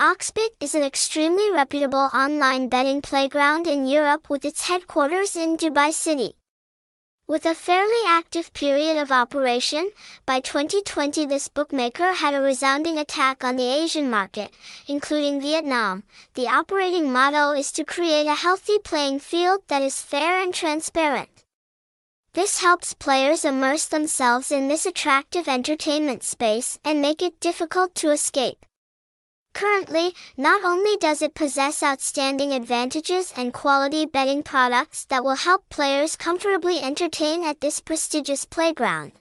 Oxbet is an extremely reputable online betting playground in Europe with its headquarters in Dubai City. With a fairly active period of operation, by 2020 this bookmaker had a resounding attack on the Asian market, including Vietnam. The operating motto is to create a healthy playing field that is fair and transparent. This helps players immerse themselves in this attractive entertainment space and make it difficult to escape. Currently, not only does it possess outstanding advantages and quality betting products that will help players comfortably entertain at this prestigious playground,